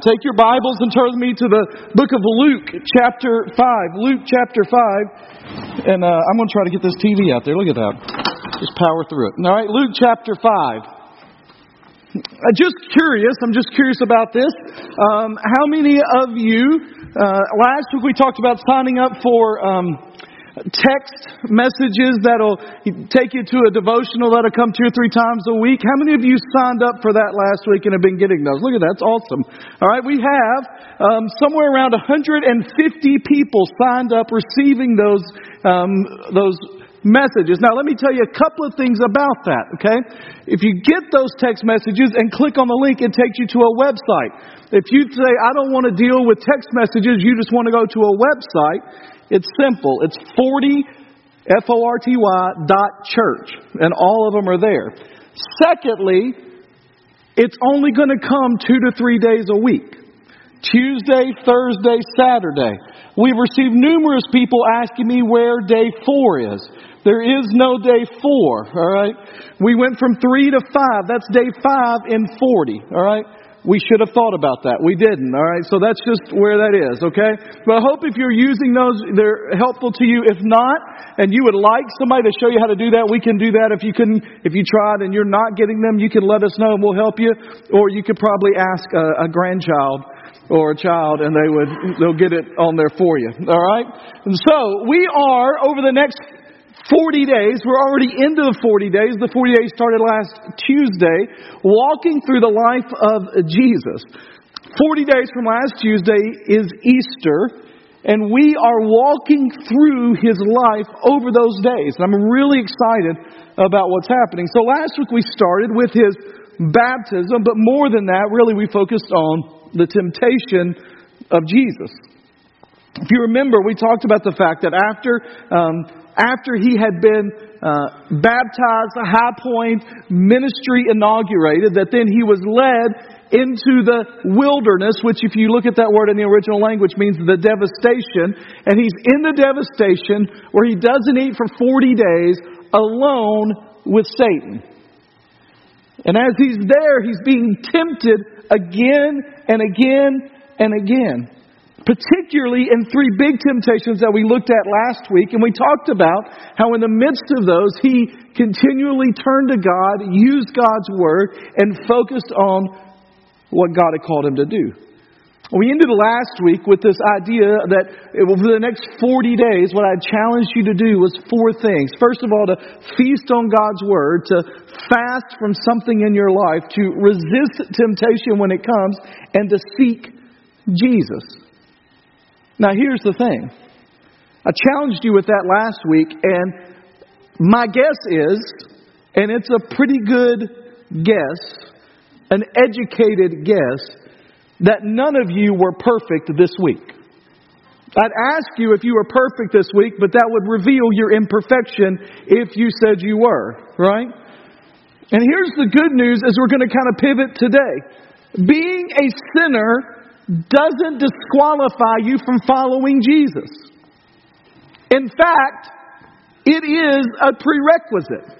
Take your Bibles and turn me to the book of Luke, chapter 5. Luke, chapter 5. And uh, I'm going to try to get this TV out there. Look at that. Just power through it. All right, Luke, chapter 5. Uh, just curious, I'm just curious about this. Um, how many of you, uh, last week we talked about signing up for. Um, text messages that'll take you to a devotional that'll come two or three times a week. How many of you signed up for that last week and have been getting those? Look at that. That's awesome. All right. We have um, somewhere around 150 people signed up receiving those, um, those messages. Now, let me tell you a couple of things about that, okay? If you get those text messages and click on the link, it takes you to a website. If you say, I don't want to deal with text messages, you just want to go to a website, it's simple. It's 40 F-O-R-T-Y dot church. And all of them are there. Secondly, it's only going to come two to three days a week. Tuesday, Thursday, Saturday. We've received numerous people asking me where day four is. There is no day four, alright? We went from three to five. That's day five in 40, alright? We should have thought about that. We didn't, all right? So that's just where that is, okay? But I hope if you're using those, they're helpful to you. If not, and you would like somebody to show you how to do that, we can do that. If you couldn't, if you tried and you're not getting them, you can let us know and we'll help you. Or you could probably ask a, a grandchild or a child and they would, they'll get it on there for you, all right? And so we are, over the next 40 days. We're already into the 40 days. The 40 days started last Tuesday, walking through the life of Jesus. 40 days from last Tuesday is Easter, and we are walking through his life over those days. And I'm really excited about what's happening. So last week we started with his baptism, but more than that, really we focused on the temptation of Jesus. If you remember, we talked about the fact that after um, after he had been uh, baptized, a high point ministry inaugurated, that then he was led into the wilderness, which, if you look at that word in the original language, means the devastation. And he's in the devastation where he doesn't eat for 40 days alone with Satan. And as he's there, he's being tempted again and again and again particularly in three big temptations that we looked at last week. And we talked about how, in the midst of those, he continually turned to God, used God's word, and focused on what God had called him to do. We ended last week with this idea that over the next 40 days, what I challenged you to do was four things. First of all, to feast on God's Word, to fast from something in your life, to resist temptation when it comes, and to seek Jesus. Now, here's the thing I challenged you with that last week, and my guess is, and it's a pretty good guess, an educated guess, that none of you were perfect this week. I'd ask you if you were perfect this week, but that would reveal your imperfection if you said you were, right? And here's the good news as we're going to kind of pivot today. Being a sinner doesn't disqualify you from following Jesus. In fact, it is a prerequisite.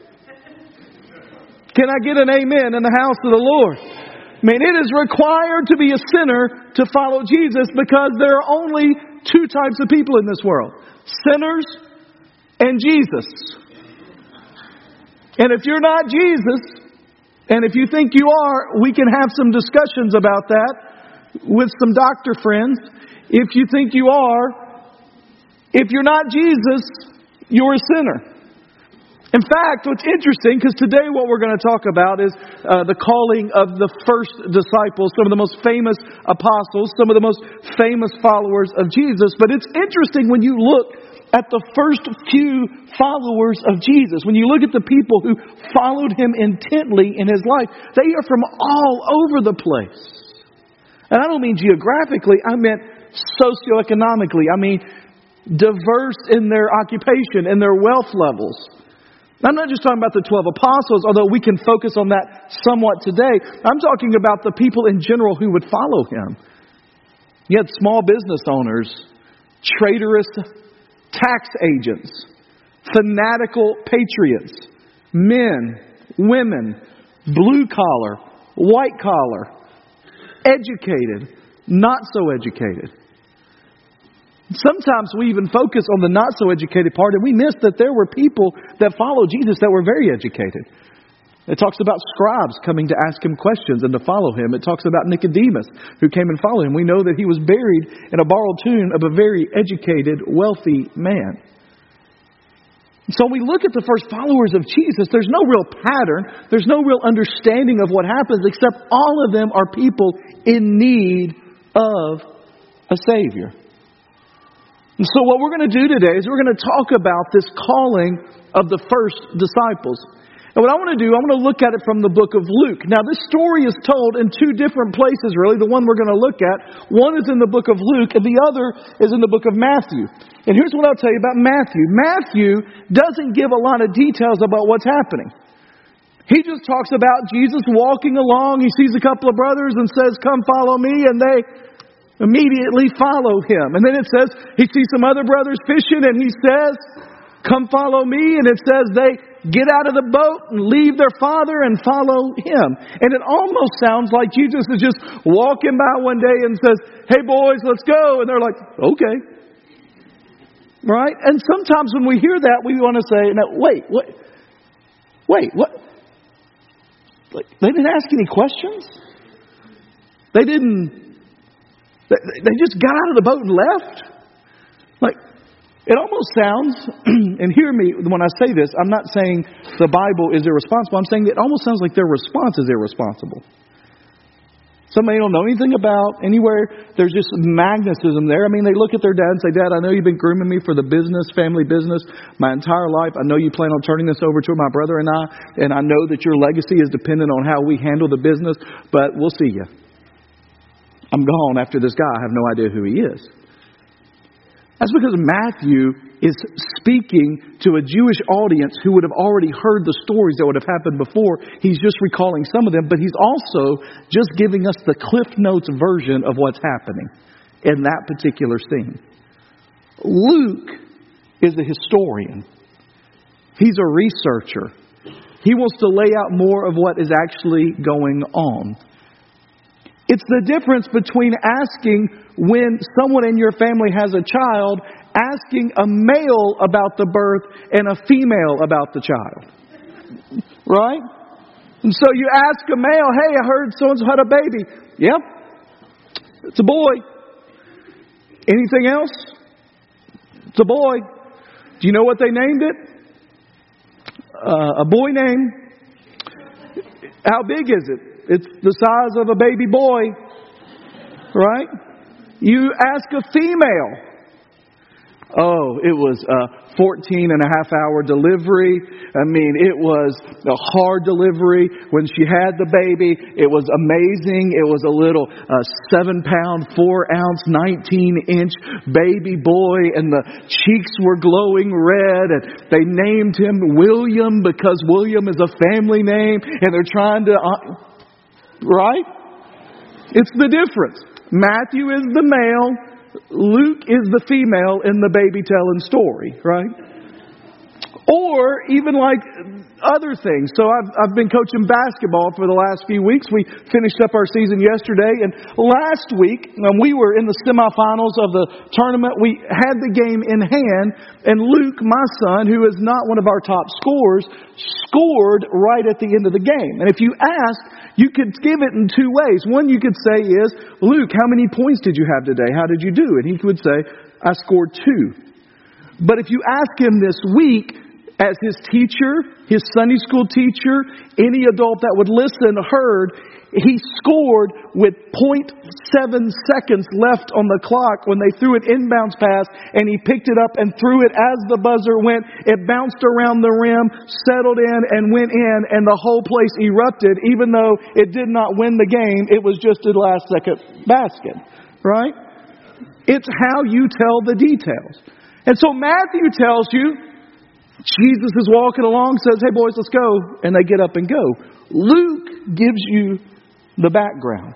Can I get an amen in the house of the Lord? I mean, it is required to be a sinner to follow Jesus because there are only two types of people in this world sinners and Jesus. And if you're not Jesus, and if you think you are, we can have some discussions about that with some doctor friends. If you think you are, if you're not Jesus, you're a sinner. In fact, what's interesting, because today what we're going to talk about is uh, the calling of the first disciples, some of the most famous apostles, some of the most famous followers of Jesus. But it's interesting when you look at the first few followers of Jesus, when you look at the people who followed him intently in his life, they are from all over the place. And I don't mean geographically, I meant socioeconomically. I mean diverse in their occupation and their wealth levels. I'm not just talking about the 12 apostles, although we can focus on that somewhat today. I'm talking about the people in general who would follow him. You had small business owners, traitorous tax agents, fanatical patriots, men, women, blue collar, white collar, educated, not so educated. Sometimes we even focus on the not so educated part and we miss that there were people that followed Jesus that were very educated. It talks about scribes coming to ask him questions and to follow him. It talks about Nicodemus who came and followed him. We know that he was buried in a borrowed tomb of a very educated, wealthy man. So we look at the first followers of Jesus, there's no real pattern, there's no real understanding of what happens, except all of them are people in need of a Savior. And so, what we're going to do today is we're going to talk about this calling of the first disciples. And what I want to do, I want to look at it from the book of Luke. Now, this story is told in two different places, really. The one we're going to look at, one is in the book of Luke, and the other is in the book of Matthew. And here's what I'll tell you about Matthew Matthew doesn't give a lot of details about what's happening. He just talks about Jesus walking along. He sees a couple of brothers and says, Come follow me. And they immediately follow him. And then it says, He sees some other brothers fishing and he says, Come follow me. And it says they get out of the boat and leave their father and follow him. And it almost sounds like Jesus is just walking by one day and says, Hey boys, let's go. And they're like, Okay. Right? And sometimes when we hear that, we want to say, no, wait, what? Wait, what? Like, they didn't ask any questions? They didn't, they, they just got out of the boat and left? Like, it almost sounds, and hear me when I say this, I'm not saying the Bible is irresponsible. I'm saying it almost sounds like their response is irresponsible. Somebody don't know anything about anywhere. There's just magnetism there. I mean, they look at their dad and say, Dad, I know you've been grooming me for the business, family business, my entire life. I know you plan on turning this over to my brother and I, and I know that your legacy is dependent on how we handle the business, but we'll see you. I'm gone after this guy. I have no idea who he is. That's because Matthew is speaking to a Jewish audience who would have already heard the stories that would have happened before. He's just recalling some of them, but he's also just giving us the Cliff Notes version of what's happening in that particular scene. Luke is a historian, he's a researcher. He wants to lay out more of what is actually going on. It's the difference between asking when someone in your family has a child, asking a male about the birth and a female about the child. Right? And so you ask a male, hey, I heard so and so had a baby. Yep. It's a boy. Anything else? It's a boy. Do you know what they named it? Uh, a boy name. How big is it? It's the size of a baby boy. Right? You ask a female. Oh, it was a 14 and a half hour delivery. I mean, it was a hard delivery. When she had the baby, it was amazing. It was a little uh, seven pound, four ounce, 19 inch baby boy, and the cheeks were glowing red. And they named him William because William is a family name, and they're trying to. Uh, Right? It's the difference. Matthew is the male, Luke is the female in the baby telling story, right? Or even like other things. So I've, I've been coaching basketball for the last few weeks. We finished up our season yesterday, and last week when we were in the semifinals of the tournament, we had the game in hand, and Luke, my son, who is not one of our top scorers, scored right at the end of the game. And if you ask, you could give it in two ways. One you could say is, Luke, how many points did you have today? How did you do? And he would say, I scored two. But if you ask him this week, as his teacher, his Sunday school teacher, any adult that would listen heard, he scored with 0.7 seconds left on the clock when they threw an inbounds pass and he picked it up and threw it as the buzzer went. It bounced around the rim, settled in and went in and the whole place erupted even though it did not win the game. It was just a last second basket. Right? It's how you tell the details. And so Matthew tells you Jesus is walking along, says, Hey, boys, let's go. And they get up and go. Luke gives you the background.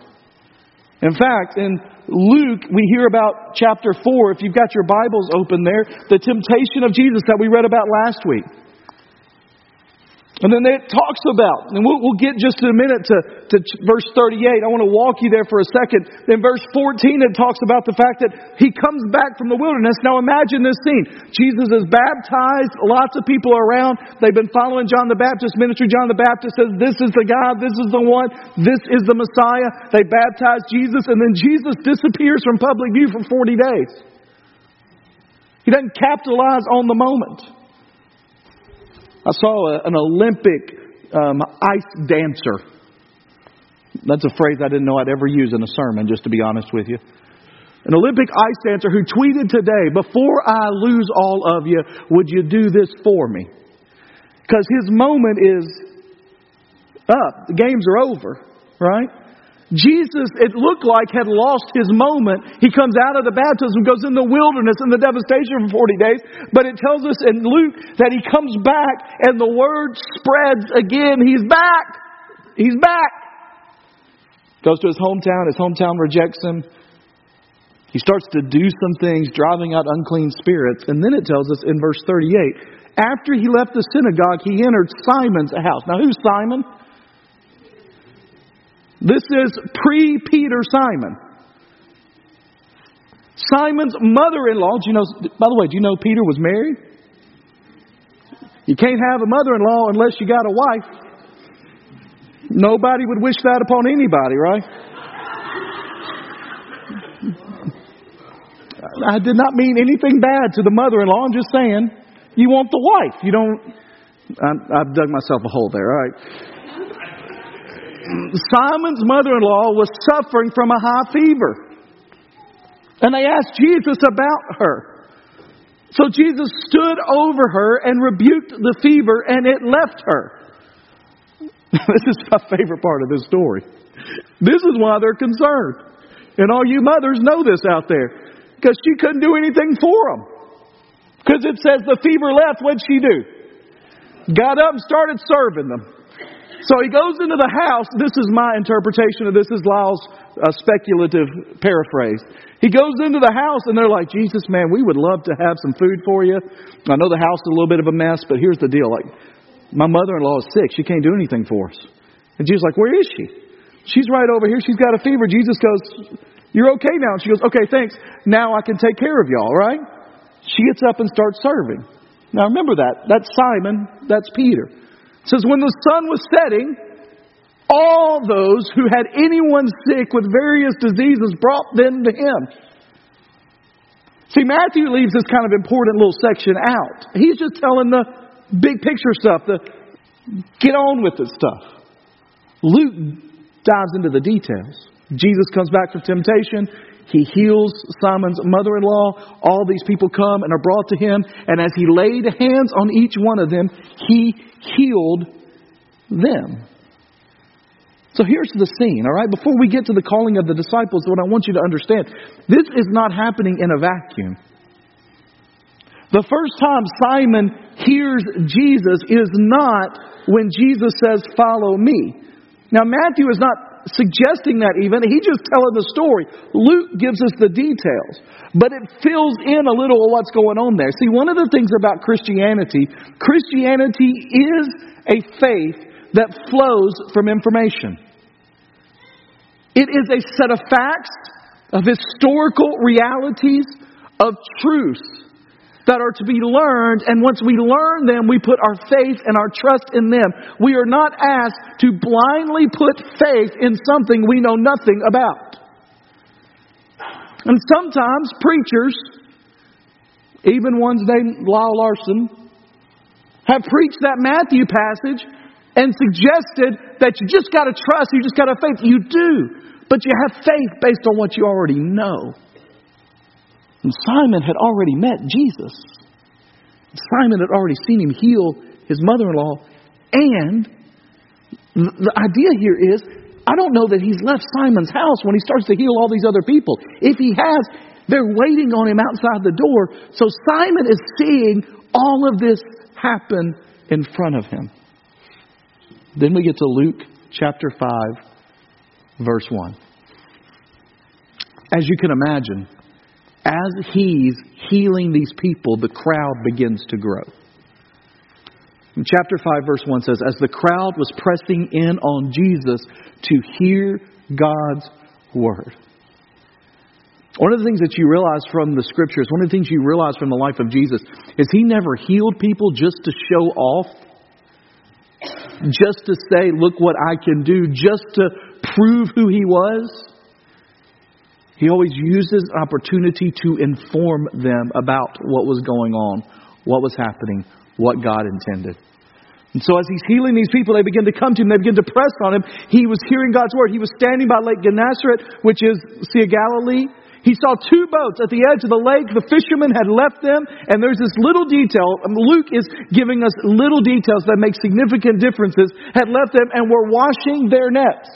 In fact, in Luke, we hear about chapter 4, if you've got your Bibles open there, the temptation of Jesus that we read about last week. And then it talks about, and we'll, we'll get just in a minute to, to verse 38. I want to walk you there for a second. In verse 14, it talks about the fact that he comes back from the wilderness. Now imagine this scene. Jesus is baptized. Lots of people are around. They've been following John the Baptist ministry. John the Baptist says, This is the God. This is the one. This is the Messiah. They baptize Jesus, and then Jesus disappears from public view for 40 days. He doesn't capitalize on the moment. I saw a, an Olympic um, ice dancer. That's a phrase I didn't know I'd ever use in a sermon, just to be honest with you. An Olympic ice dancer who tweeted today, Before I lose all of you, would you do this for me? Because his moment is up. The games are over, right? Jesus, it looked like, had lost his moment. He comes out of the baptism, goes in the wilderness and the devastation for 40 days. But it tells us in Luke that he comes back and the word spreads again. He's back. He's back. Goes to his hometown. His hometown rejects him. He starts to do some things, driving out unclean spirits. And then it tells us in verse 38 after he left the synagogue, he entered Simon's house. Now, who's Simon? This is pre Peter Simon. Simon's mother in law, do you know, by the way, do you know Peter was married? You can't have a mother in law unless you got a wife. Nobody would wish that upon anybody, right? I did not mean anything bad to the mother in law. I'm just saying, you want the wife. You don't. I, have dug myself a hole there, all right? Simon's mother in law was suffering from a high fever. And they asked Jesus about her. So Jesus stood over her and rebuked the fever, and it left her. this is my favorite part of this story. This is why they're concerned. And all you mothers know this out there. Because she couldn't do anything for them. Because it says the fever left, what'd she do? Got up and started serving them. So he goes into the house. This is my interpretation of this. is Lyle's uh, speculative paraphrase. He goes into the house and they're like, Jesus, man, we would love to have some food for you. I know the house is a little bit of a mess, but here's the deal. Like, my mother-in-law is sick. She can't do anything for us. And Jesus like, where is she? She's right over here. She's got a fever. Jesus goes, you're okay now. And she goes, okay, thanks. Now I can take care of y'all, right? She gets up and starts serving. Now remember that. That's Simon. That's Peter. It says, When the sun was setting, all those who had anyone sick with various diseases brought them to him. See, Matthew leaves this kind of important little section out. He's just telling the big picture stuff, the get on with it stuff. Luke dives into the details. Jesus comes back from temptation. He heals Simon's mother in law. All these people come and are brought to him. And as he laid hands on each one of them, he healed them. So here's the scene, all right? Before we get to the calling of the disciples, what I want you to understand this is not happening in a vacuum. The first time Simon hears Jesus is not when Jesus says, Follow me. Now, Matthew is not suggesting that even. He's just telling the story. Luke gives us the details, but it fills in a little of what's going on there. See, one of the things about Christianity, Christianity is a faith that flows from information. It is a set of facts, of historical realities, of truths that are to be learned, and once we learn them, we put our faith and our trust in them. We are not asked to blindly put faith in something we know nothing about. And sometimes preachers, even ones named Lyle Larson, have preached that Matthew passage and suggested that you just got to trust, you just got to faith. You do, but you have faith based on what you already know. And Simon had already met Jesus. Simon had already seen him heal his mother in law. And the idea here is I don't know that he's left Simon's house when he starts to heal all these other people. If he has, they're waiting on him outside the door. So Simon is seeing all of this happen in front of him. Then we get to Luke chapter 5, verse 1. As you can imagine, as he's healing these people, the crowd begins to grow. And chapter 5, verse 1 says, As the crowd was pressing in on Jesus to hear God's word. One of the things that you realize from the scriptures, one of the things you realize from the life of Jesus, is he never healed people just to show off, just to say, look what I can do, just to prove who he was. He always uses opportunity to inform them about what was going on, what was happening, what God intended. And so as he's healing these people, they begin to come to him. They begin to press on him. He was hearing God's word. He was standing by Lake Gennesaret, which is Sea of Galilee. He saw two boats at the edge of the lake. The fishermen had left them, and there's this little detail. Um, Luke is giving us little details that make significant differences. Had left them and were washing their nets.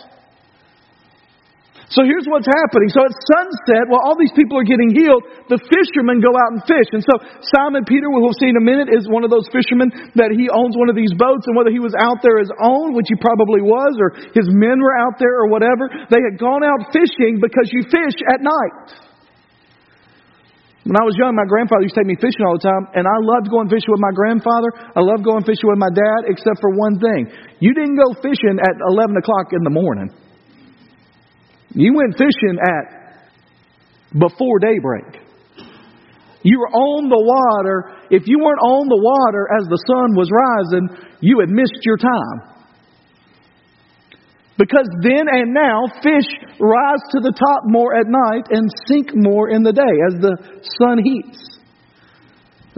So here's what's happening. So at sunset, while all these people are getting healed, the fishermen go out and fish. And so Simon Peter, we'll see in a minute, is one of those fishermen that he owns one of these boats. And whether he was out there his own, which he probably was, or his men were out there or whatever, they had gone out fishing because you fish at night. When I was young, my grandfather used to take me fishing all the time, and I loved going fishing with my grandfather. I loved going fishing with my dad, except for one thing. You didn't go fishing at 11 o'clock in the morning. You went fishing at before daybreak. You were on the water. If you weren't on the water as the sun was rising, you had missed your time. Because then and now, fish rise to the top more at night and sink more in the day as the sun heats.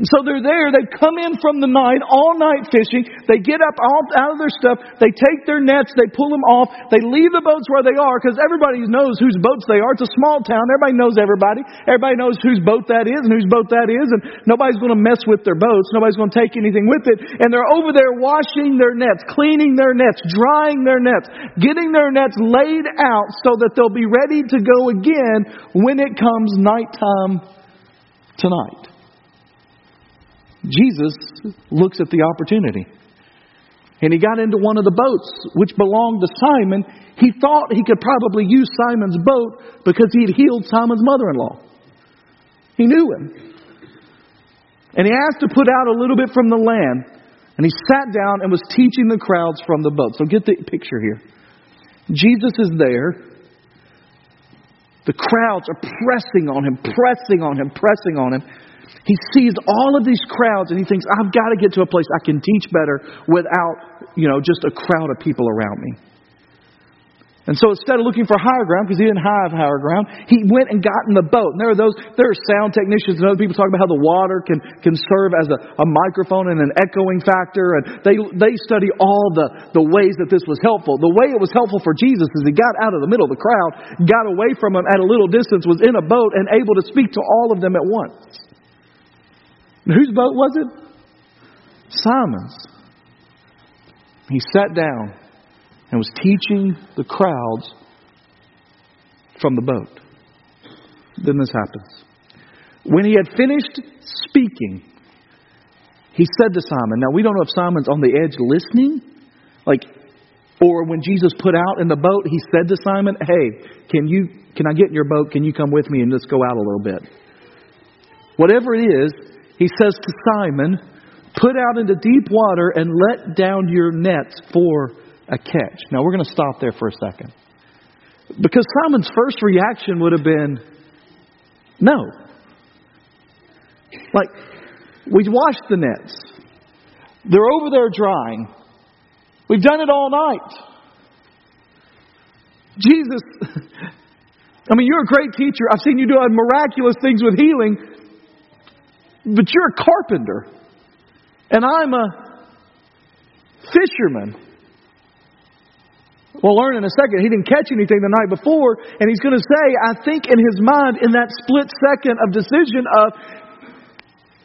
And so they're there, they come in from the night, all night fishing. They get up all, out of their stuff, they take their nets, they pull them off, they leave the boats where they are because everybody knows whose boats they are. It's a small town, everybody knows everybody. Everybody knows whose boat that is and whose boat that is, and nobody's going to mess with their boats, nobody's going to take anything with it. And they're over there washing their nets, cleaning their nets, drying their nets, getting their nets laid out so that they'll be ready to go again when it comes nighttime tonight. Jesus looks at the opportunity. And he got into one of the boats which belonged to Simon. He thought he could probably use Simon's boat because he had healed Simon's mother in law. He knew him. And he asked to put out a little bit from the land. And he sat down and was teaching the crowds from the boat. So get the picture here. Jesus is there. The crowds are pressing on him, pressing on him, pressing on him. He sees all of these crowds and he thinks, I've got to get to a place I can teach better without, you know, just a crowd of people around me. And so instead of looking for higher ground, because he didn't have higher ground, he went and got in the boat. And there are those, there are sound technicians and other people talking about how the water can, can serve as a, a microphone and an echoing factor. And they, they study all the, the ways that this was helpful. The way it was helpful for Jesus is he got out of the middle of the crowd, got away from them at a little distance, was in a boat and able to speak to all of them at once. Whose boat was it? Simon's. He sat down and was teaching the crowds from the boat. Then this happens. When he had finished speaking, he said to Simon, now we don't know if Simon's on the edge listening, like, or when Jesus put out in the boat, he said to Simon, hey, can you, can I get in your boat? Can you come with me and just go out a little bit? Whatever it is, he says to Simon, Put out into deep water and let down your nets for a catch. Now we're going to stop there for a second. Because Simon's first reaction would have been, No. Like, we've washed the nets. They're over there drying. We've done it all night. Jesus, I mean, you're a great teacher. I've seen you do miraculous things with healing. But you're a carpenter, and I'm a fisherman. We'll learn in a second. He didn't catch anything the night before, and he's going to say, I think in his mind, in that split second of decision of,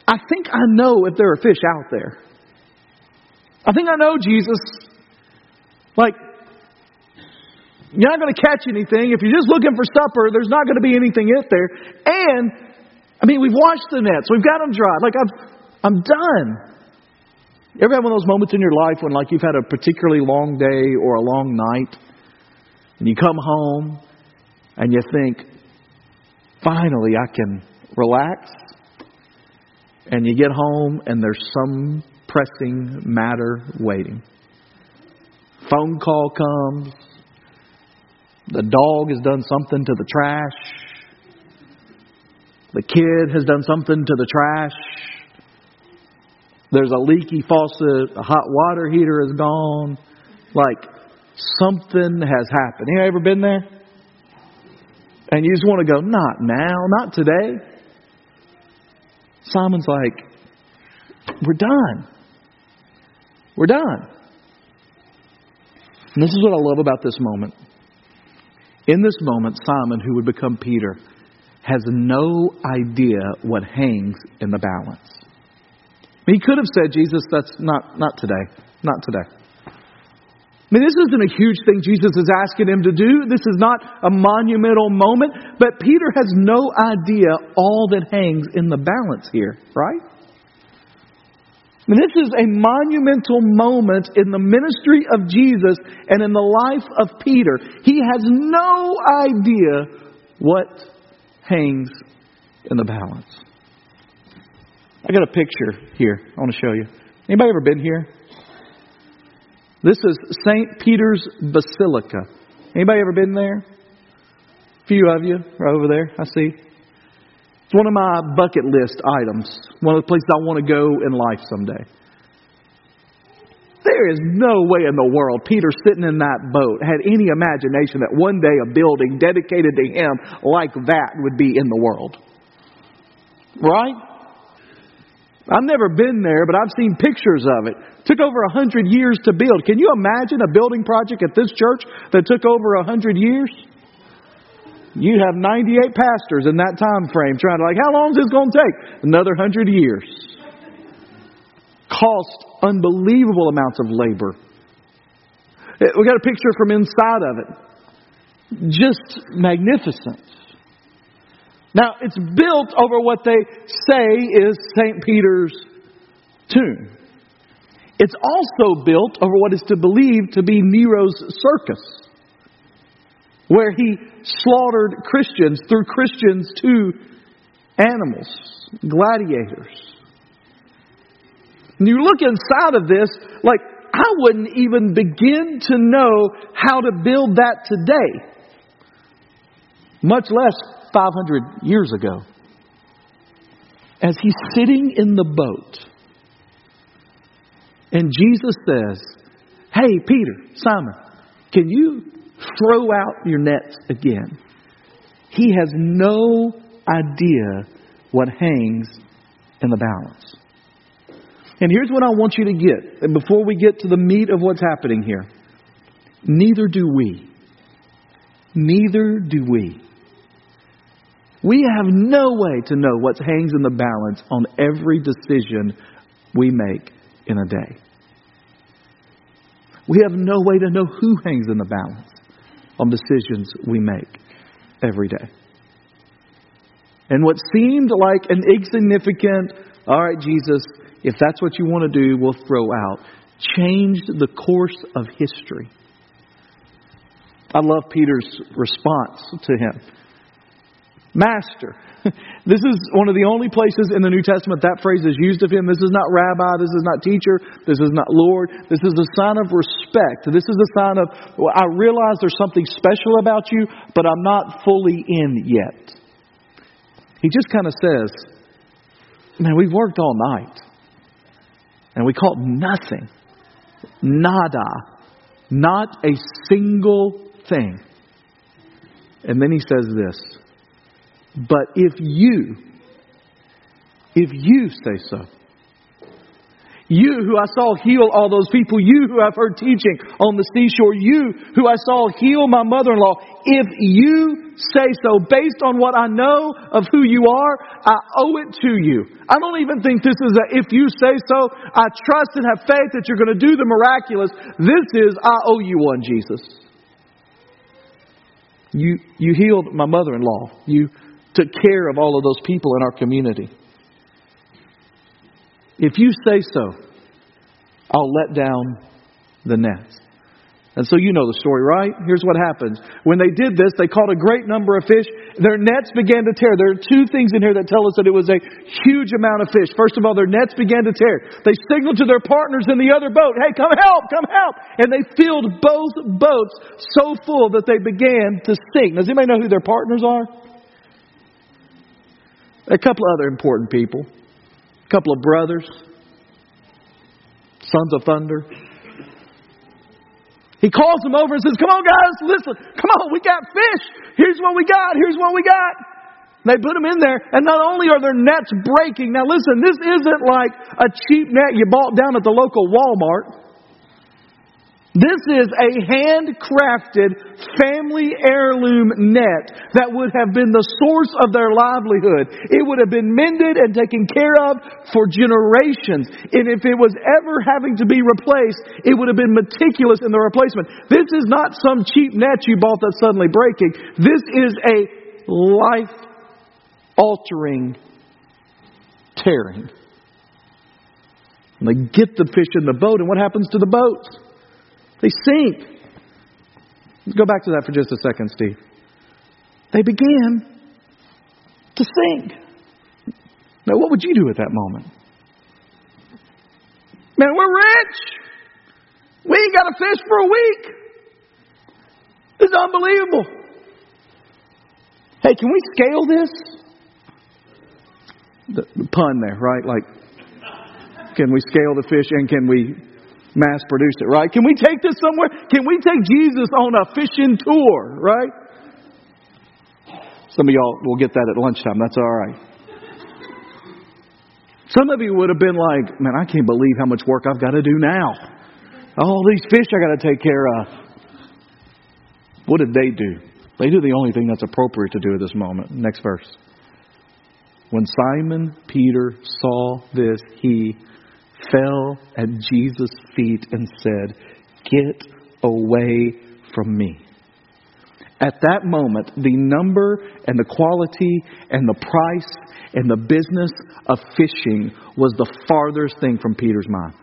I think I know if there are fish out there. I think I know Jesus. Like, you're not going to catch anything. If you're just looking for supper, there's not going to be anything in there. And I mean, we've washed the nets, we've got them dry. Like, I'm, I'm done. You ever have one of those moments in your life when, like, you've had a particularly long day or a long night, and you come home and you think, finally, I can relax? And you get home and there's some pressing matter waiting. Phone call comes. The dog has done something to the trash. The kid has done something to the trash. There's a leaky faucet. A hot water heater is gone. Like something has happened. You ever been there? And you just want to go, not now, not today. Simon's like, we're done. We're done. And this is what I love about this moment. In this moment, Simon, who would become Peter, has no idea what hangs in the balance. He could have said, Jesus, that's not, not today. Not today. I mean, this isn't a huge thing Jesus is asking him to do. This is not a monumental moment. But Peter has no idea all that hangs in the balance here, right? I mean, this is a monumental moment in the ministry of Jesus and in the life of Peter. He has no idea what hangs in the balance. I got a picture here I want to show you. Anybody ever been here? This is St. Peter's Basilica. Anybody ever been there? A few of you are over there, I see. It's one of my bucket list items, one of the places I want to go in life someday. There is no way in the world Peter sitting in that boat had any imagination that one day a building dedicated to him like that would be in the world. Right? I've never been there, but I've seen pictures of it. Took over a hundred years to build. Can you imagine a building project at this church that took over a hundred years? You have 98 pastors in that time frame trying to like, how long is this going to take? Another hundred years. Cost unbelievable amounts of labor. Eh, we got a picture from inside of it. Just magnificent. Now, it's built over what they say is St. Peter's tomb. It's also built over what is to believe to be Nero's circus, where he slaughtered Christians, threw Christians to animals, gladiators. And you look inside of this, like, I wouldn't even begin to know how to build that today, much less 500 years ago. As he's sitting in the boat, and Jesus says, Hey, Peter, Simon, can you throw out your nets again? He has no idea what hangs in the balance. And here's what I want you to get, and before we get to the meat of what's happening here. Neither do we. Neither do we. We have no way to know what hangs in the balance on every decision we make in a day. We have no way to know who hangs in the balance on decisions we make every day. And what seemed like an insignificant, all right, Jesus, if that's what you want to do, we'll throw out, changed the course of history. I love Peter's response to him. Master. this is one of the only places in the New Testament that phrase is used of him. This is not rabbi. This is not teacher. This is not Lord. This is a sign of respect. This is a sign of, well, I realize there's something special about you, but I'm not fully in yet. He just kind of says, Man, we've worked all night. And we caught nothing. Nada. Not a single thing. And then he says this but if you, if you say so, you who I saw heal all those people, you who I've heard teaching on the seashore, you who I saw heal my mother in law, if you say so, based on what I know of who you are, I owe it to you. I don't even think this is a if you say so, I trust and have faith that you're going to do the miraculous. This is I owe you one, Jesus. You, you healed my mother in law. You took care of all of those people in our community. If you say so, I'll let down the nets. And so you know the story, right? Here's what happens. When they did this, they caught a great number of fish. Their nets began to tear. There are two things in here that tell us that it was a huge amount of fish. First of all, their nets began to tear. They signaled to their partners in the other boat, hey, come help, come help. And they filled both boats so full that they began to sink. Does anybody know who their partners are? A couple other important people. A couple of brothers. Sons of thunder. He calls them over and says, Come on, guys, listen. Come on, we got fish. Here's what we got. Here's what we got. They put them in there, and not only are their nets breaking, now listen, this isn't like a cheap net you bought down at the local Walmart. This is a handcrafted family heirloom net that would have been the source of their livelihood. It would have been mended and taken care of for generations. And if it was ever having to be replaced, it would have been meticulous in the replacement. This is not some cheap net you bought that's suddenly breaking. This is a life altering tearing. And they get the fish in the boat, and what happens to the boat? They sink. Let's go back to that for just a second, Steve. They began to sink. Now, what would you do at that moment? Man, we're rich. We ain't got a fish for a week. It's unbelievable. Hey, can we scale this? The pun there, right? Like, can we scale the fish and can we mass produced it, right? Can we take this somewhere? Can we take Jesus on a fishing tour, right? Some of y'all will get that at lunchtime. That's all right. Some of you would have been like, man, I can't believe how much work I've got to do now. All these fish I got to take care of. What did they do? They do the only thing that's appropriate to do at this moment. Next verse. When Simon Peter saw this, he fell at Jesus' feet and said, Get away from me. At that moment, the number and the quality and the price and the business of fishing was the farthest thing from Peter's mind.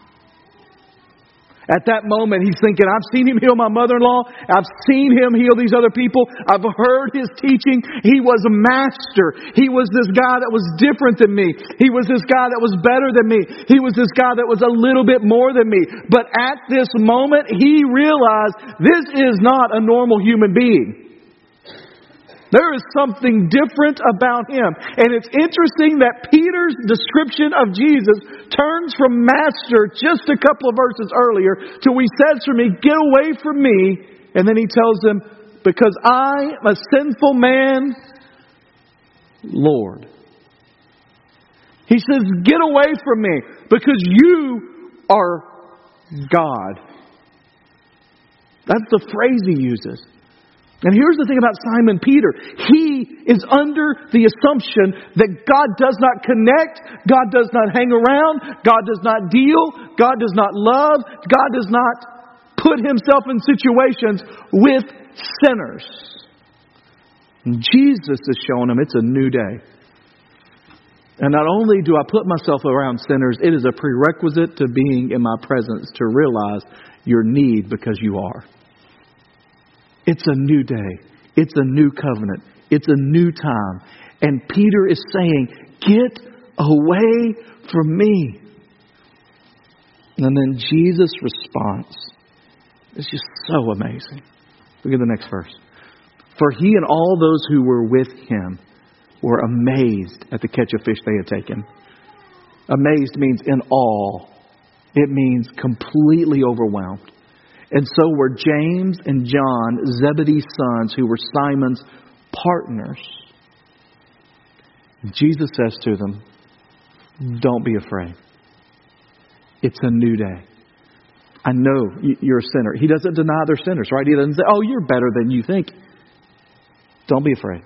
At that moment, he's thinking, I've seen him heal my mother in law. I've seen him heal these other people. I've heard his teaching. He was a master. He was this guy that was different than me. He was this guy that was better than me. He was this guy that was a little bit more than me. But at this moment, he realized this is not a normal human being. There is something different about him. And it's interesting that Peter's description of Jesus turns from master just a couple of verses earlier to he says for me, get away from me. And then he tells them, because I am a sinful man, Lord. He says, get away from me because you are God. That's the phrase he uses. And here's the thing about Simon Peter. He is under the assumption that God does not connect, God does not hang around, God does not deal, God does not love, God does not put himself in situations with sinners. And Jesus is showing him it's a new day. And not only do I put myself around sinners, it is a prerequisite to being in my presence to realize your need because you are. It's a new day. It's a new covenant. It's a new time. And Peter is saying, Get away from me. And then Jesus' response is just so amazing. Look at the next verse. For he and all those who were with him were amazed at the catch of fish they had taken. Amazed means in awe, it means completely overwhelmed. And so were James and John, Zebedee's sons, who were Simon's partners. Jesus says to them, Don't be afraid. It's a new day. I know you're a sinner. He doesn't deny they're sinners, right? He doesn't say, Oh, you're better than you think. Don't be afraid.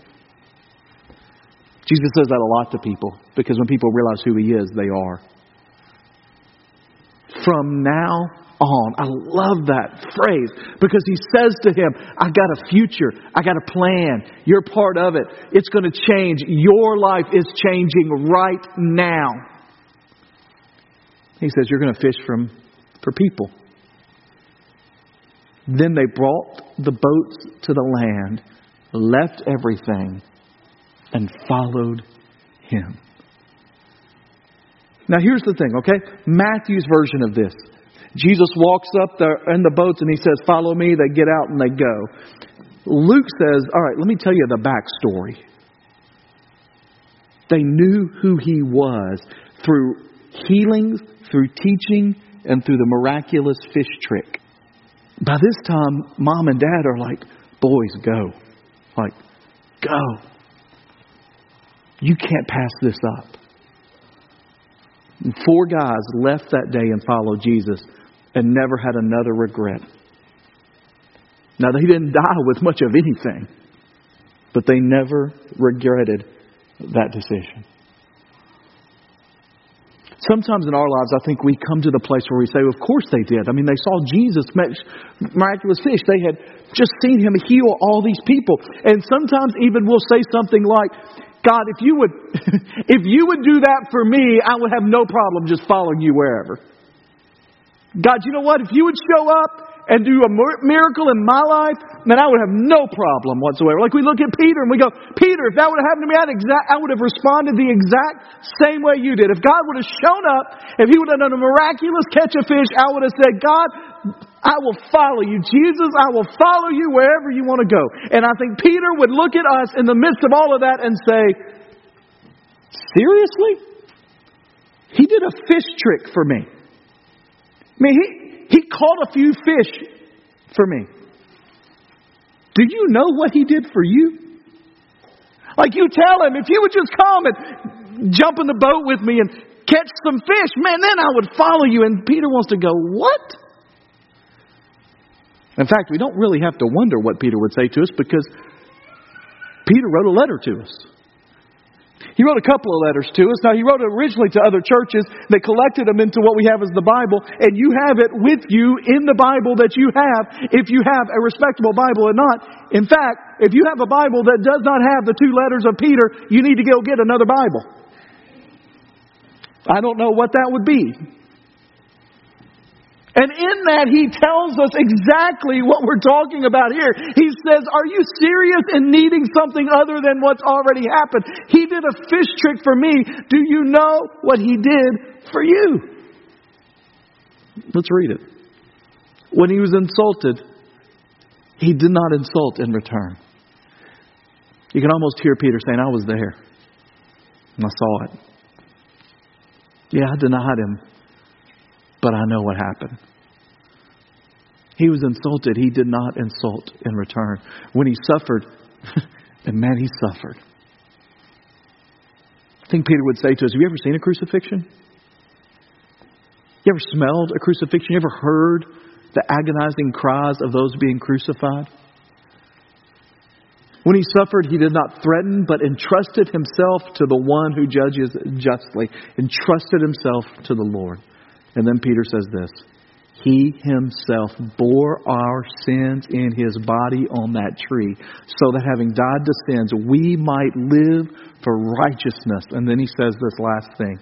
Jesus says that a lot to people because when people realize who He is, they are. From now on. I love that phrase because he says to him, I got a future. I got a plan. You're part of it. It's going to change. Your life is changing right now. He says, You're going to fish from, for people. Then they brought the boats to the land, left everything, and followed him. Now, here's the thing, okay? Matthew's version of this. Jesus walks up there in the boats and he says, Follow me. They get out and they go. Luke says, All right, let me tell you the backstory. They knew who he was through healings, through teaching, and through the miraculous fish trick. By this time, mom and dad are like, Boys, go. Like, go. You can't pass this up. And four guys left that day and followed Jesus and never had another regret. Now, they didn't die with much of anything, but they never regretted that decision. Sometimes in our lives, I think we come to the place where we say, Of course they did. I mean, they saw Jesus make miraculous fish. They had just seen him heal all these people. And sometimes even we'll say something like, God, if you would, if you would do that for me, I would have no problem just following you wherever. God, you know what? If you would show up and do a miracle in my life, man, I would have no problem whatsoever. Like we look at Peter and we go, Peter, if that would have happened to me, I'd exact, I would have responded the exact same way you did. If God would have shown up, if He would have done a miraculous catch of fish, I would have said, God, I will follow you. Jesus, I will follow you wherever you want to go. And I think Peter would look at us in the midst of all of that and say, Seriously? He did a fish trick for me. I mean, he, he caught a few fish for me. Do you know what he did for you? Like you tell him, if you would just come and jump in the boat with me and catch some fish, man, then I would follow you. And Peter wants to go, What? In fact, we don't really have to wonder what Peter would say to us because Peter wrote a letter to us. He wrote a couple of letters to us. Now, he wrote originally to other churches that collected them into what we have as the Bible, and you have it with you in the Bible that you have if you have a respectable Bible or not. In fact, if you have a Bible that does not have the two letters of Peter, you need to go get another Bible. I don't know what that would be. And in that, he tells us exactly what we're talking about here. He says, Are you serious in needing something other than what's already happened? He did a fish trick for me. Do you know what he did for you? Let's read it. When he was insulted, he did not insult in return. You can almost hear Peter saying, I was there. And I saw it. Yeah, I denied him but I know what happened. He was insulted. He did not insult in return. When he suffered, and man, he suffered. I think Peter would say to us Have you ever seen a crucifixion? You ever smelled a crucifixion? You ever heard the agonizing cries of those being crucified? When he suffered, he did not threaten, but entrusted himself to the one who judges justly, entrusted himself to the Lord. And then Peter says this He himself bore our sins in his body on that tree, so that having died to sins, we might live for righteousness. And then he says this last thing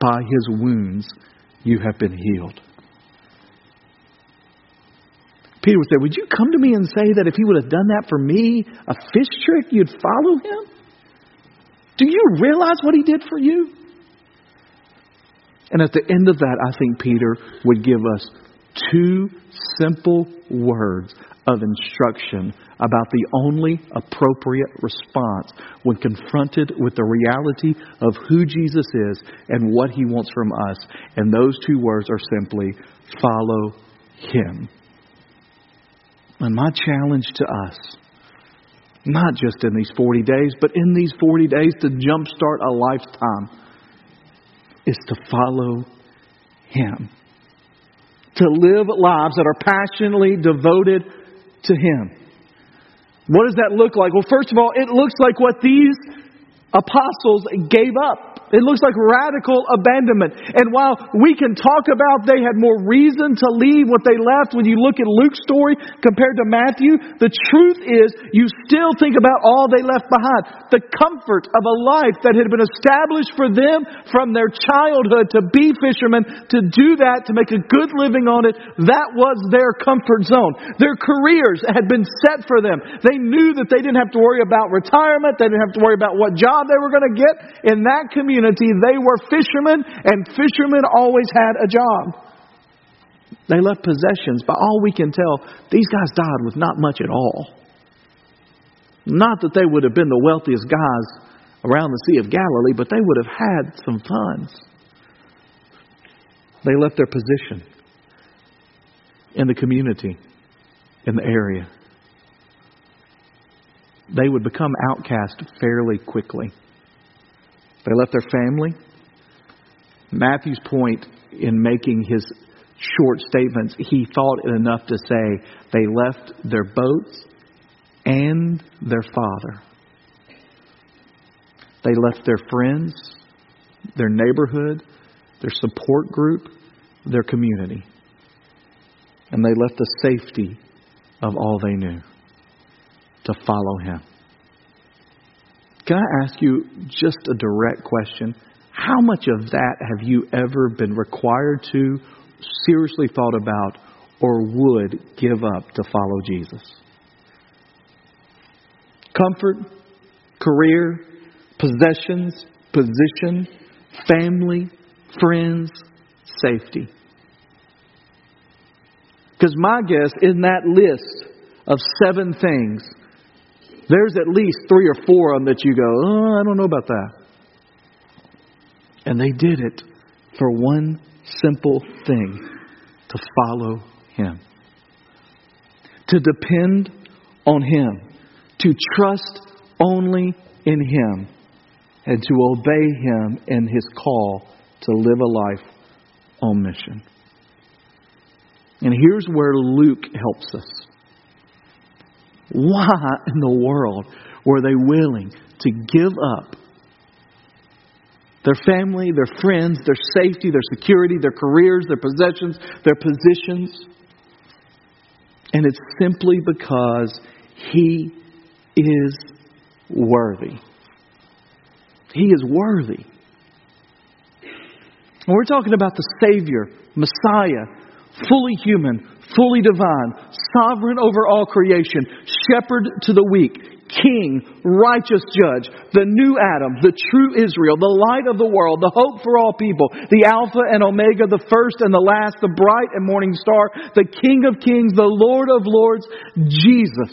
By his wounds you have been healed. Peter would say, Would you come to me and say that if he would have done that for me, a fish trick, you'd follow him? Do you realize what he did for you? And at the end of that, I think Peter would give us two simple words of instruction about the only appropriate response when confronted with the reality of who Jesus is and what he wants from us. And those two words are simply follow him. And my challenge to us, not just in these 40 days, but in these 40 days to jumpstart a lifetime is to follow Him. To live lives that are passionately devoted to Him. What does that look like? Well, first of all, it looks like what these apostles gave up. It looks like radical abandonment. And while we can talk about they had more reason to leave what they left when you look at Luke's story compared to Matthew, the truth is you still think about all they left behind. The comfort of a life that had been established for them from their childhood to be fishermen, to do that, to make a good living on it, that was their comfort zone. Their careers had been set for them. They knew that they didn't have to worry about retirement. They didn't have to worry about what job they were going to get in that community community, they were fishermen, and fishermen always had a job. They left possessions. By all we can tell, these guys died with not much at all. Not that they would have been the wealthiest guys around the Sea of Galilee, but they would have had some funds. They left their position in the community, in the area. They would become outcast fairly quickly. They left their family. Matthew's point in making his short statements, he thought it enough to say they left their boats and their father. They left their friends, their neighborhood, their support group, their community. And they left the safety of all they knew to follow him. Can I ask you just a direct question? How much of that have you ever been required to, seriously thought about, or would give up to follow Jesus? Comfort, career, possessions, position, family, friends, safety. Because my guess in that list of seven things there's at least three or four of them that you go, oh, I don't know about that. And they did it for one simple thing to follow Him, to depend on Him, to trust only in Him, and to obey Him in His call to live a life on mission. And here's where Luke helps us. Why in the world were they willing to give up their family, their friends, their safety, their security, their careers, their possessions, their positions? And it's simply because He is worthy. He is worthy. And we're talking about the Savior, Messiah, fully human, fully divine, sovereign over all creation, shepherd to the weak, king, righteous judge, the new Adam, the true Israel, the light of the world, the hope for all people, the Alpha and Omega, the first and the last, the bright and morning star, the King of kings, the Lord of lords, Jesus.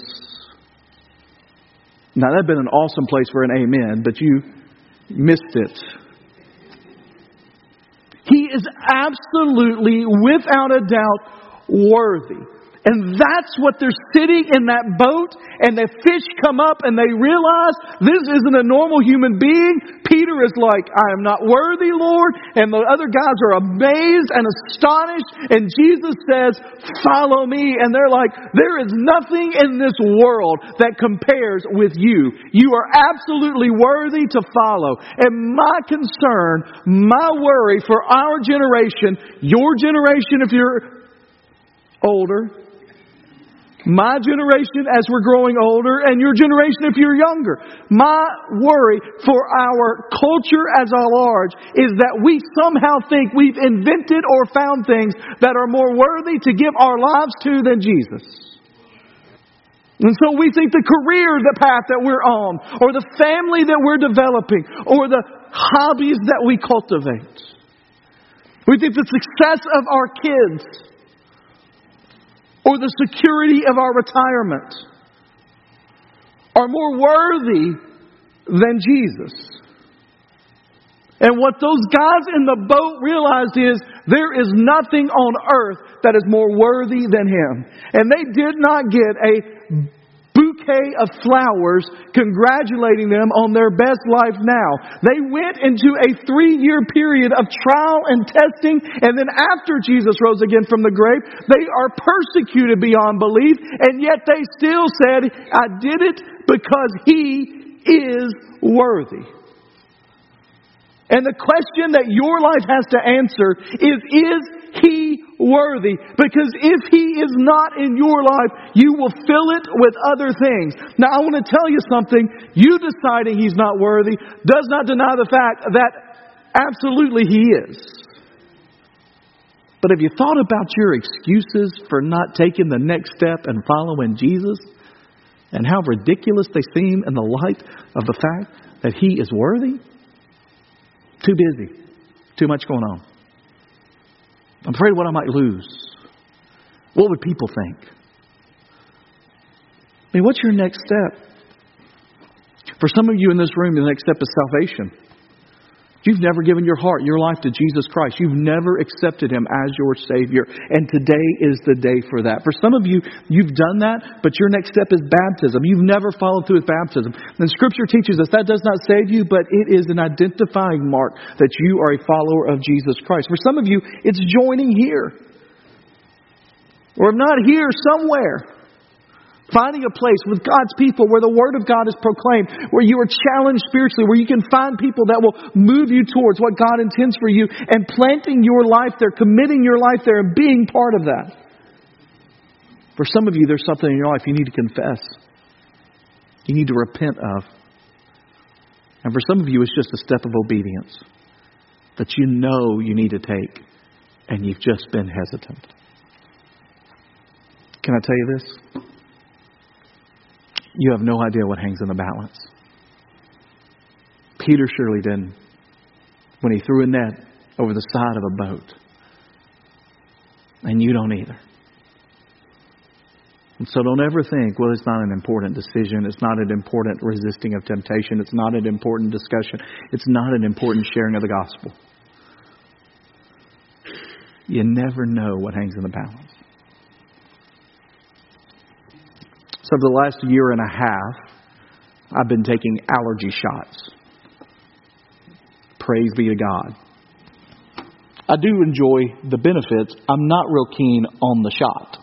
Now, that'd been an awesome place for an amen, but you missed it. He is absolutely, without a doubt, worthy. And that's what they're sitting in that boat, and the fish come up, and they realize this isn't a normal human being. Peter is like, I am not worthy, Lord. And the other guys are amazed and astonished, and Jesus says, Follow me. And they're like, There is nothing in this world that compares with you. You are absolutely worthy to follow. And my concern, my worry for our generation, your generation, if you're older, my generation as we're growing older, and your generation if you're younger. My worry for our culture as a large is that we somehow think we've invented or found things that are more worthy to give our lives to than Jesus. And so we think the career, the path that we're on, or the family that we're developing, or the hobbies that we cultivate. We think the success of our kids or the security of our retirement are more worthy than Jesus. And what those guys in the boat realized is there is nothing on earth that is more worthy than him. And they did not get a bouquet of flowers congratulating them on their best life now. They went into a three year period of trial and testing, and then after Jesus rose again from the grave, they are persecuted beyond belief, and yet they still said, I did it because He is worthy. And the question that your life has to answer is, is he worthy? Because if he is not in your life, you will fill it with other things. Now I want to tell you something. You deciding he's not worthy does not deny the fact that absolutely he is. But have you thought about your excuses for not taking the next step and following Jesus? And how ridiculous they seem in the light of the fact that he is worthy? Too busy. Too much going on. I'm afraid what I might lose. What would people think? I mean, what's your next step? For some of you in this room, the next step is salvation. You've never given your heart, your life to Jesus Christ. You've never accepted Him as your Savior. And today is the day for that. For some of you, you've done that, but your next step is baptism. You've never followed through with baptism. And Scripture teaches us that does not save you, but it is an identifying mark that you are a follower of Jesus Christ. For some of you, it's joining here. Or if not here, somewhere. Finding a place with God's people where the Word of God is proclaimed, where you are challenged spiritually, where you can find people that will move you towards what God intends for you, and planting your life there, committing your life there, and being part of that. For some of you, there's something in your life you need to confess, you need to repent of. And for some of you, it's just a step of obedience that you know you need to take, and you've just been hesitant. Can I tell you this? You have no idea what hangs in the balance. Peter surely didn't when he threw a net over the side of a boat. And you don't either. And so don't ever think, well, it's not an important decision. It's not an important resisting of temptation. It's not an important discussion. It's not an important sharing of the gospel. You never know what hangs in the balance. So, for the last year and a half, I've been taking allergy shots. Praise be to God. I do enjoy the benefits. I'm not real keen on the shot.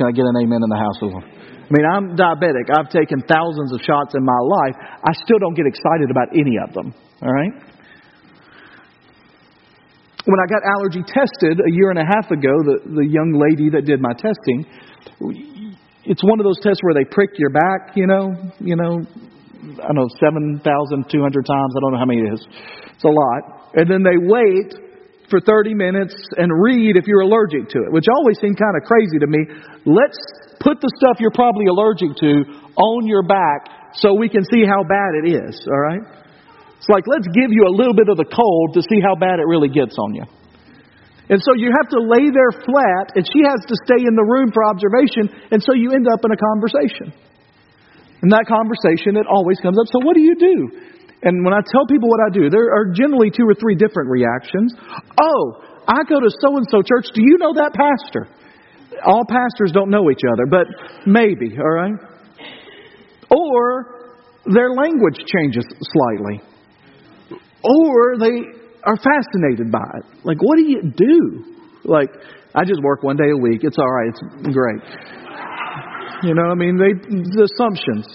Can I get an amen in the house? I mean, I'm diabetic. I've taken thousands of shots in my life. I still don't get excited about any of them. All right? When I got allergy tested a year and a half ago, the, the young lady that did my testing, it's one of those tests where they prick your back, you know, you know, I don't know, 7,200 times. I don't know how many it is. It's a lot. And then they wait for 30 minutes and read if you're allergic to it, which always seemed kind of crazy to me. Let's put the stuff you're probably allergic to on your back so we can see how bad it is, all right? It's like, let's give you a little bit of the cold to see how bad it really gets on you. And so you have to lay there flat, and she has to stay in the room for observation, and so you end up in a conversation. In that conversation, it always comes up. So, what do you do? And when I tell people what I do, there are generally two or three different reactions. Oh, I go to so and so church. Do you know that pastor? All pastors don't know each other, but maybe, all right? Or their language changes slightly. Or they are fascinated by it. Like, what do you do? Like, I just work one day a week. It's all right. It's great. You know, I mean, they the assumptions.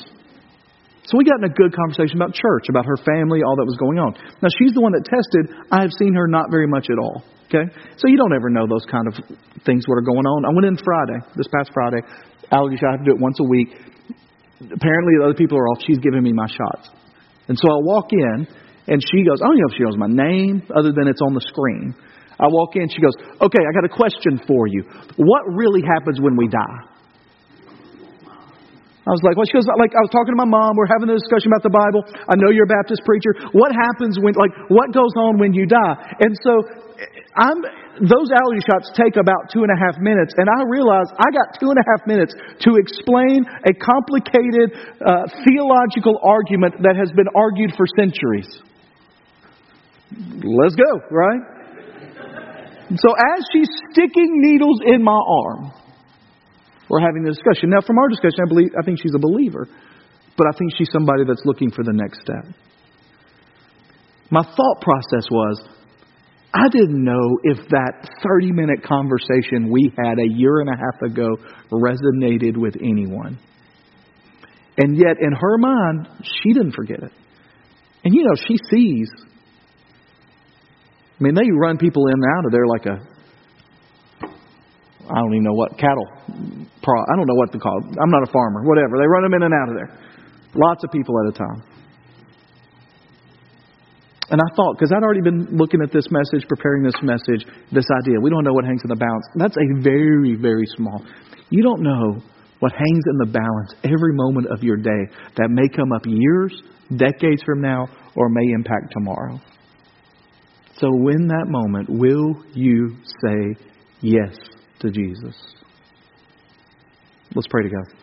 So we got in a good conversation about church, about her family, all that was going on. Now she's the one that tested. I have seen her not very much at all. Okay, so you don't ever know those kind of things what are going on. I went in Friday, this past Friday. Allergy shot. I have to do it once a week. Apparently, the other people are off. She's giving me my shots, and so I walk in, and she goes, I don't know if she knows my name other than it's on the screen. I walk in, she goes, Okay, I got a question for you. What really happens when we die? I was like, well, she goes, like, I was talking to my mom. We're having a discussion about the Bible. I know you're a Baptist preacher. What happens when, like, what goes on when you die? And so, I'm, those allergy shots take about two and a half minutes, and I realized I got two and a half minutes to explain a complicated uh, theological argument that has been argued for centuries. Let's go, right? So as she's sticking needles in my arm, we're having the discussion. Now, from our discussion, I believe I think she's a believer, but I think she's somebody that's looking for the next step. My thought process was, I didn't know if that 30 minute conversation we had a year and a half ago resonated with anyone. And yet, in her mind, she didn't forget it. And And you know, she sees. I mean, they run people in and out of there like a, I don't even know what, cattle. I don't know what to call it. I'm not a farmer, whatever. They run them in and out of there. Lots of people at a time. And I thought, because I'd already been looking at this message, preparing this message, this idea, we don't know what hangs in the balance. That's a very, very small. You don't know what hangs in the balance every moment of your day that may come up years, decades from now, or may impact tomorrow. So, in that moment, will you say yes to Jesus? Let's pray together.